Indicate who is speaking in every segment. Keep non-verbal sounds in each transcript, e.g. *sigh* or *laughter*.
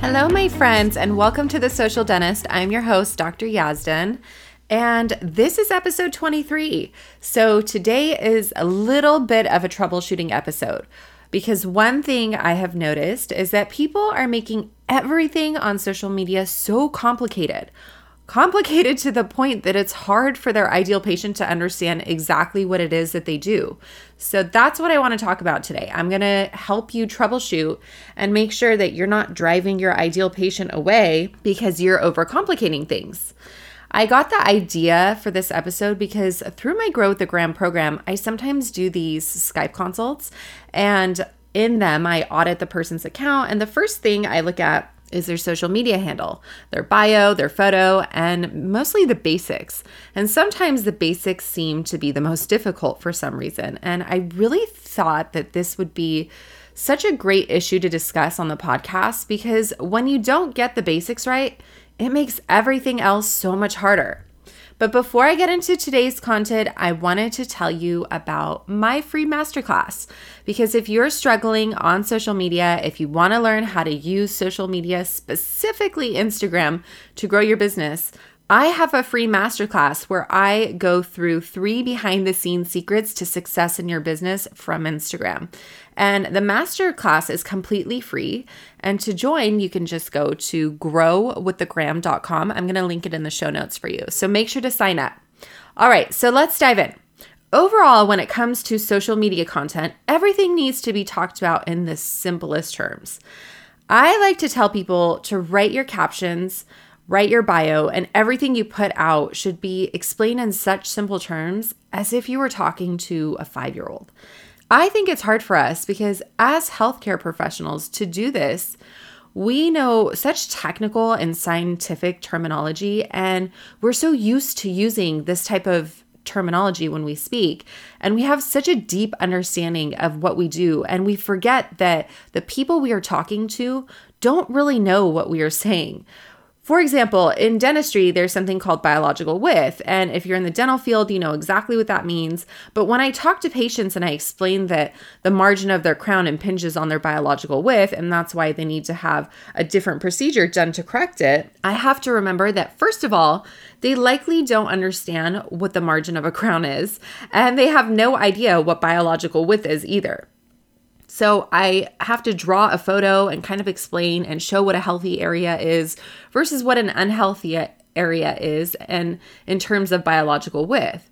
Speaker 1: Hello, my friends, and welcome to The Social Dentist. I'm your host, Dr. Yazdan, and this is episode 23. So today is a little bit of a troubleshooting episode because one thing I have noticed is that people are making everything on social media so complicated complicated to the point that it's hard for their ideal patient to understand exactly what it is that they do. So that's what I want to talk about today. I'm going to help you troubleshoot and make sure that you're not driving your ideal patient away because you're overcomplicating things. I got the idea for this episode because through my Grow with the Gram program, I sometimes do these Skype consults and in them I audit the person's account and the first thing I look at is their social media handle, their bio, their photo, and mostly the basics. And sometimes the basics seem to be the most difficult for some reason. And I really thought that this would be such a great issue to discuss on the podcast because when you don't get the basics right, it makes everything else so much harder. But before I get into today's content, I wanted to tell you about my free masterclass. Because if you're struggling on social media, if you want to learn how to use social media, specifically Instagram, to grow your business, I have a free masterclass where I go through three behind the scenes secrets to success in your business from Instagram. And the masterclass is completely free. And to join, you can just go to growwiththegram.com. I'm going to link it in the show notes for you. So make sure to sign up. All right, so let's dive in. Overall, when it comes to social media content, everything needs to be talked about in the simplest terms. I like to tell people to write your captions Write your bio, and everything you put out should be explained in such simple terms as if you were talking to a five year old. I think it's hard for us because, as healthcare professionals, to do this, we know such technical and scientific terminology, and we're so used to using this type of terminology when we speak. And we have such a deep understanding of what we do, and we forget that the people we are talking to don't really know what we are saying. For example, in dentistry, there's something called biological width. And if you're in the dental field, you know exactly what that means. But when I talk to patients and I explain that the margin of their crown impinges on their biological width, and that's why they need to have a different procedure done to correct it, I have to remember that, first of all, they likely don't understand what the margin of a crown is, and they have no idea what biological width is either. So I have to draw a photo and kind of explain and show what a healthy area is versus what an unhealthy area is and in terms of biological width.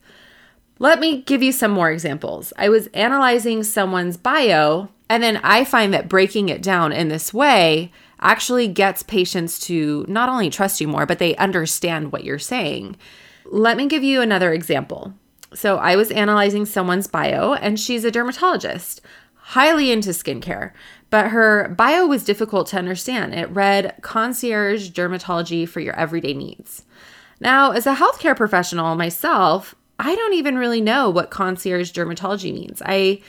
Speaker 1: Let me give you some more examples. I was analyzing someone's bio and then I find that breaking it down in this way actually gets patients to not only trust you more, but they understand what you're saying. Let me give you another example. So, I was analyzing someone's bio, and she's a dermatologist highly into skincare, but her bio was difficult to understand. It read concierge dermatology for your everyday needs. Now, as a healthcare professional myself, I don't even really know what concierge dermatology means. I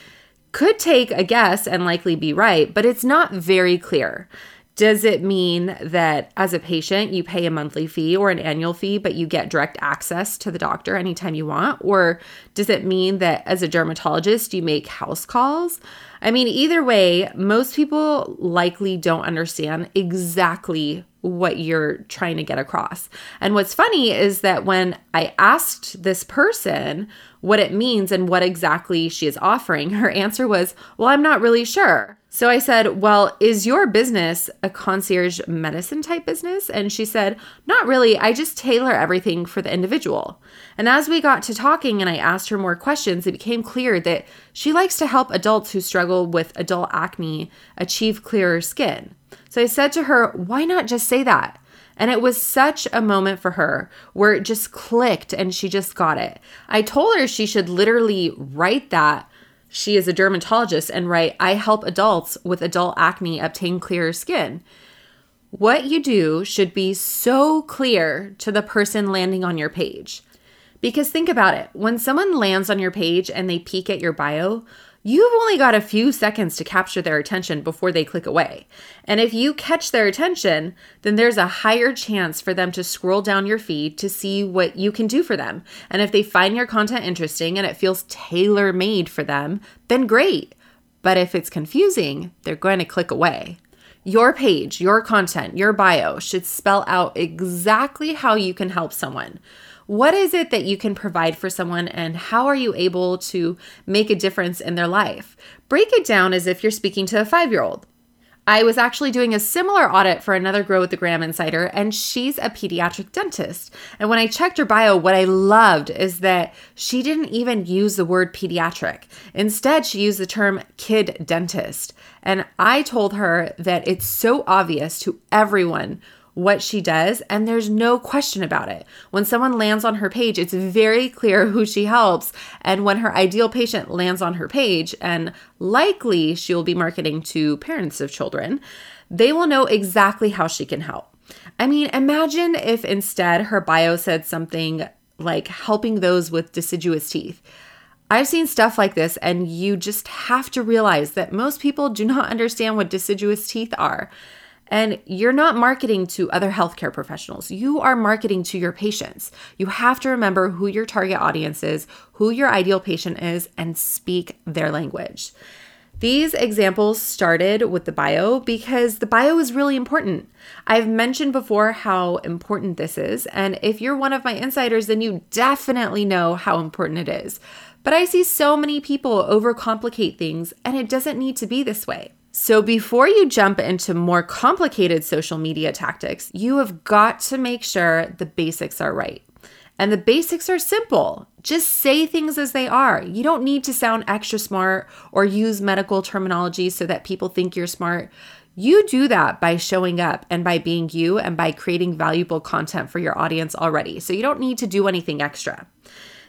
Speaker 1: could take a guess and likely be right, but it's not very clear. Does it mean that as a patient, you pay a monthly fee or an annual fee, but you get direct access to the doctor anytime you want? Or does it mean that as a dermatologist, you make house calls? I mean, either way, most people likely don't understand exactly what you're trying to get across. And what's funny is that when I asked this person what it means and what exactly she is offering, her answer was, Well, I'm not really sure. So I said, Well, is your business a concierge medicine type business? And she said, Not really. I just tailor everything for the individual. And as we got to talking and I asked her more questions, it became clear that she likes to help adults who struggle with adult acne achieve clearer skin. So I said to her, Why not just say that? And it was such a moment for her where it just clicked and she just got it. I told her she should literally write that she is a dermatologist and write, I help adults with adult acne obtain clearer skin. What you do should be so clear to the person landing on your page. Because think about it when someone lands on your page and they peek at your bio, you've only got a few seconds to capture their attention before they click away. And if you catch their attention, then there's a higher chance for them to scroll down your feed to see what you can do for them. And if they find your content interesting and it feels tailor made for them, then great. But if it's confusing, they're going to click away. Your page, your content, your bio should spell out exactly how you can help someone. What is it that you can provide for someone, and how are you able to make a difference in their life? Break it down as if you're speaking to a five year old. I was actually doing a similar audit for another Grow with the Gram Insider, and she's a pediatric dentist. And when I checked her bio, what I loved is that she didn't even use the word pediatric. Instead, she used the term kid dentist. And I told her that it's so obvious to everyone what she does, and there's no question about it. When someone lands on her page, it's very clear who she helps. And when her ideal patient lands on her page, and likely she'll be marketing to parents of children, they will know exactly how she can help. I mean, imagine if instead her bio said something like helping those with deciduous teeth. I've seen stuff like this, and you just have to realize that most people do not *laughs* understand what deciduous teeth are. And you're not marketing to other healthcare professionals. You are marketing to your patients. You have to remember who your target audience is, who your ideal patient is, and speak their language. These examples started with the bio because the bio is really important. I've mentioned before how important this is, and if you're one of my insiders, then you definitely know how important it is. But I see so many people overcomplicate things, and it doesn't need to be this way. So, before you jump into more complicated social media tactics, you have got to make sure the basics are right. And the basics are simple. Just say things as they are. You don't need to sound extra smart or use medical terminology so that people think you're smart. You do that by showing up and by being you and by creating valuable content for your audience already. So you don't need to do anything extra.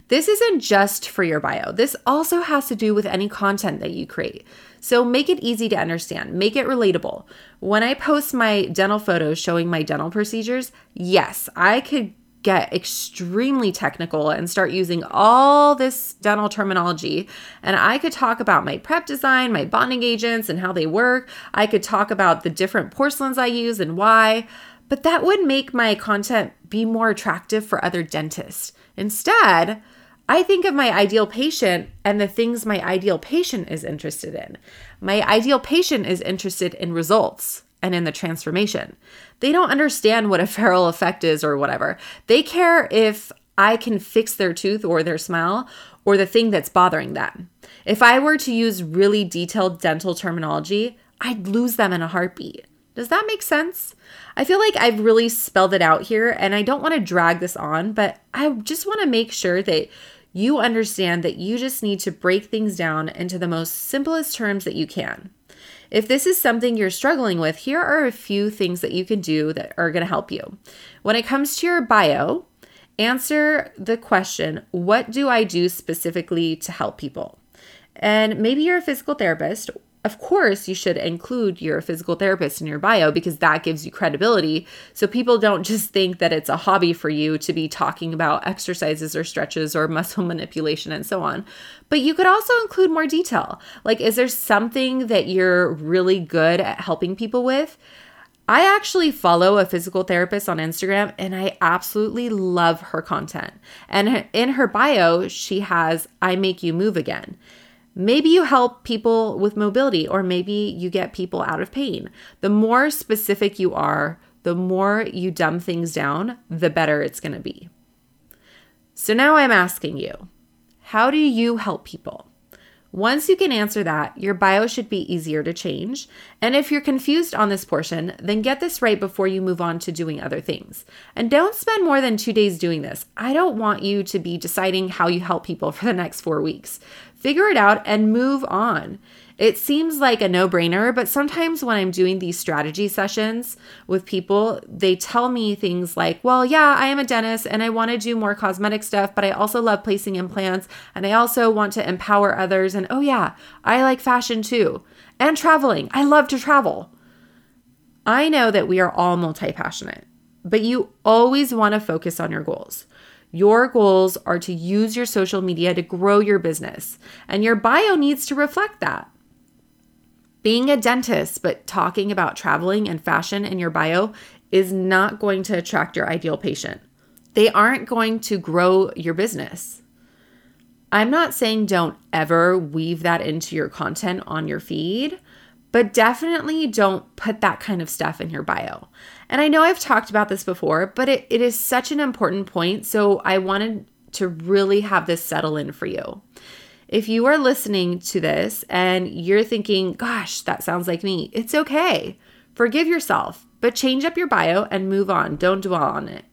Speaker 1: This isn't just for your bio, this also has to do with any content that you create. So make it easy to understand, make it relatable. When I post my dental photos showing my dental procedures, yes, I could get extremely technical and start using all this dental terminology. And I could talk about my prep design, my bonding agents, and how they work. I could talk about the different porcelains I use and why. But that would make my content be more attractive for other dentists. Instead, I think of my ideal patient and the things my ideal patient is interested in. My ideal patient is interested in results and in the transformation. They don't understand what a *laughs* ferrule effect is or whatever. They care if I can fix their tooth or their smile or the thing that's bothering them. If I were to use really detailed dental terminology, I'd lose them in a heartbeat. Does that make sense? I feel like I've really spelled it out here and I don't want to drag this on, but I just want to make sure that you understand that you just need to break things down into the most simplest terms that you can. If this is something you're struggling with, here are a few things that you can do that are going to help you. When it comes to your bio, answer the question What do I do specifically to help people? And maybe you're a physical therapist of course, you should include your physical therapist in your bio because that gives you credibility. So people don't just think that it's a hobby for you to be talking about exercises or stretches or *laughs* muscle manipulation and so on. But you could also include more detail. Like, is there something that you're really good at helping people with? I actually follow a physical therapist on Instagram and I absolutely love her content. And in her bio, she has I Make You Move Again. Maybe you help people with mobility, or maybe you get people out of pain. The more specific you are, the more you dumb things down, the better it's going to be. So now I'm asking you how do you help people? Once you can answer that, your bio should be easier to change. And if you're confused on this portion, then get this right before you move on to doing other things. And don't spend more than two days doing this. I don't want you to be deciding how you help people *laughs* for the next four weeks. Figure it out and move on. It seems like a no brainer, but sometimes when I'm doing these strategy sessions with people, they tell me things like, Well, yeah, I am a dentist and I want to do more cosmetic stuff, but I also love placing implants and I also want to empower others. And oh, yeah, I like fashion too and traveling. I love to travel. I know that we are all multi passionate, but you always want to focus on your goals. Your goals are to use your social media to grow your business, and your bio needs to reflect that. Being a dentist, but talking about traveling and fashion in your bio is not going to attract your ideal patient. They aren't going to grow your business. I'm not saying don't ever weave that into your content on your feed, but definitely don't put that kind of stuff in your bio. And I know I've talked about this before, but it, it is such an important point. So I wanted to really have this settle in for you. If you are listening to this and you're thinking, gosh, that sounds like me, it's okay. Forgive yourself, but change up your bio and move on. Don't dwell on it.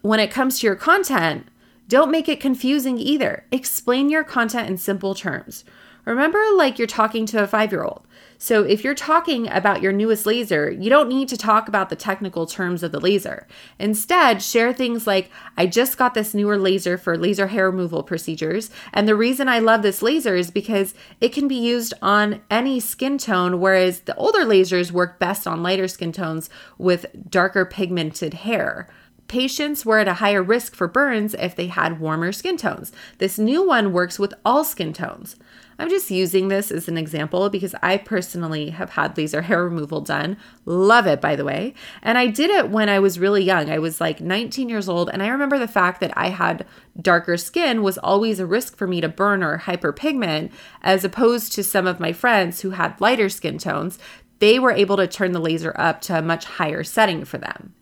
Speaker 1: When it comes to your content, don't make it confusing either. Explain your content in simple terms. Remember, like you're talking to a five year old. So, if you're talking about your newest laser, you don't need to talk about the technical terms of the laser. Instead, share things like, I just got this newer laser for laser hair removal procedures. And the reason I love this laser is because it can be used on any skin tone, whereas the older lasers work best on lighter skin tones with darker pigmented hair. Patients were at a higher risk for burns if they had warmer skin tones. This new one works with all skin tones. I'm just using this as an example because I personally have had laser hair removal done. Love it, by the way. And I did it when I was really young. I was like 19 years old. And I remember the fact that I had darker skin was always a risk for me to burn or hyperpigment, as opposed to some of my friends who had lighter skin tones. They were able to turn the laser up to a much higher setting for them.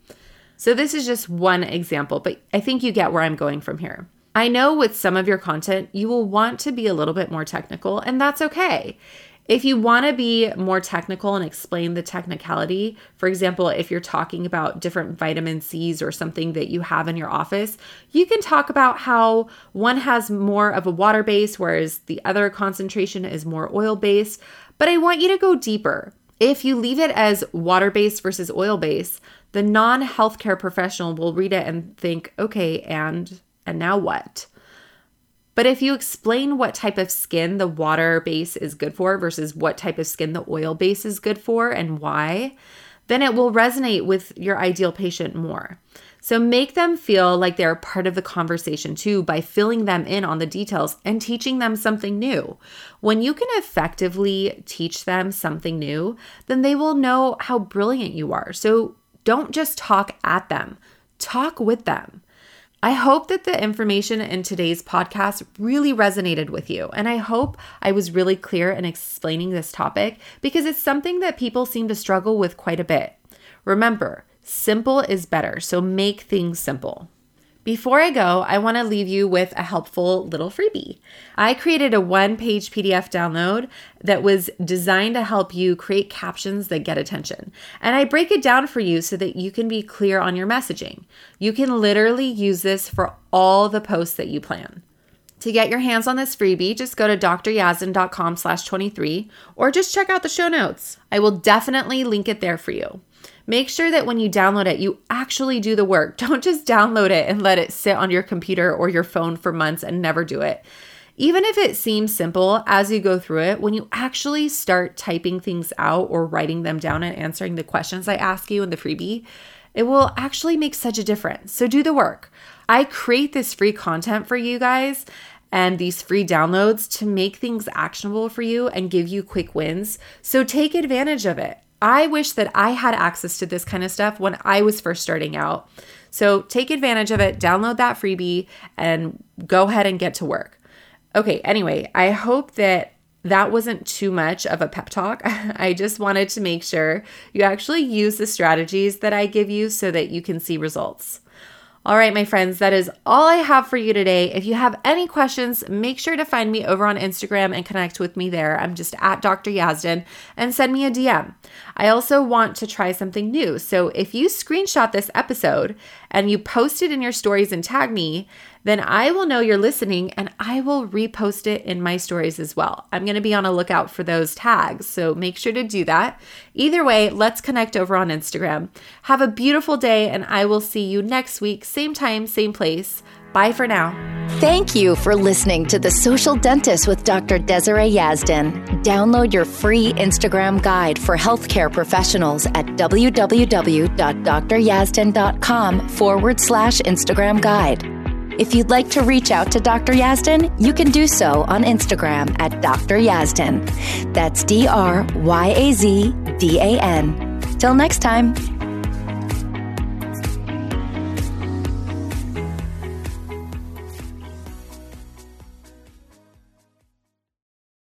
Speaker 1: So, this is just one example, but I think you get where I'm going from here. I know with some of your content, you will want to be a little bit more technical, and that's okay. If you want to be more technical and explain the technicality, for example, if you're talking about different vitamin C's or something that you have in your office, you can talk about how one has more of a water base, whereas the other concentration is more oil based. But I want you to go deeper. If you leave it as water based versus oil based, the non healthcare professional will read it and think, okay, and and now what? But if you explain what type of skin the water base is good for versus what type of skin the oil base is good for and why, then it will resonate with your ideal patient more. So make them feel like they're part of the conversation too by filling them in on the details and teaching them something new. When you can effectively teach them something new, then they will know how brilliant you are. So don't just talk at them, talk with them. I hope that the information in today's podcast really resonated with you. And I hope I was really clear in explaining this topic because it's something that people seem to struggle with quite a bit. Remember, simple is better, so make things simple. Before I go, I want to leave you with a helpful little freebie. I created a one page PDF download that was designed to help you create captions that get attention. And I break it down for you so that you can be clear on your messaging. You can literally use this for all the posts that you plan. To get your hands on this freebie, just go to dryazdan.com slash 23 or just check out the show notes. I will definitely link it there for you. Make sure that when you download it, you actually do the work. *laughs* Don't just download it and let it sit on your computer or your phone for months and never do it. Even if it seems simple as you go through it, when you actually start typing things out or writing them down and answering the questions I ask you in the freebie, it will actually make such a difference. So do the work. I create this free content for you guys and these free downloads to make things actionable for you and give you quick wins. So take advantage of it. I wish that I had access to this kind of stuff when I was first starting out. So take advantage of it, download that freebie, and go ahead and get to work. Okay, anyway, I hope that that wasn't too much of a pep talk. *laughs* I just wanted to make sure you actually use the strategies that I give you so that you can see results. All right, my friends, that is all I have for you today. If you have any questions, make sure to find me over on Instagram and connect with me there. I'm just at Dr. Yazdan and send me a DM. I also want to try something new. So if you screenshot this episode and you post it in your stories and tag me, then I will know you're listening and I will repost it in my stories as well. I'm going to be on a lookout for those tags, so make sure to do that. Either way, let's connect over on Instagram. Have a beautiful day, and I will see you next week, same time, same place. Bye for now.
Speaker 2: Thank you for listening to The Social Dentist with Dr. Desiree Yazdan. Download your free Instagram guide for healthcare professionals at www.dryazdan.com forward slash Instagram guide. If you'd like to reach out to Dr. Yazdan, you can do so on Instagram at Dr. Yazdan. That's D R Y A Z D A N. Till next time.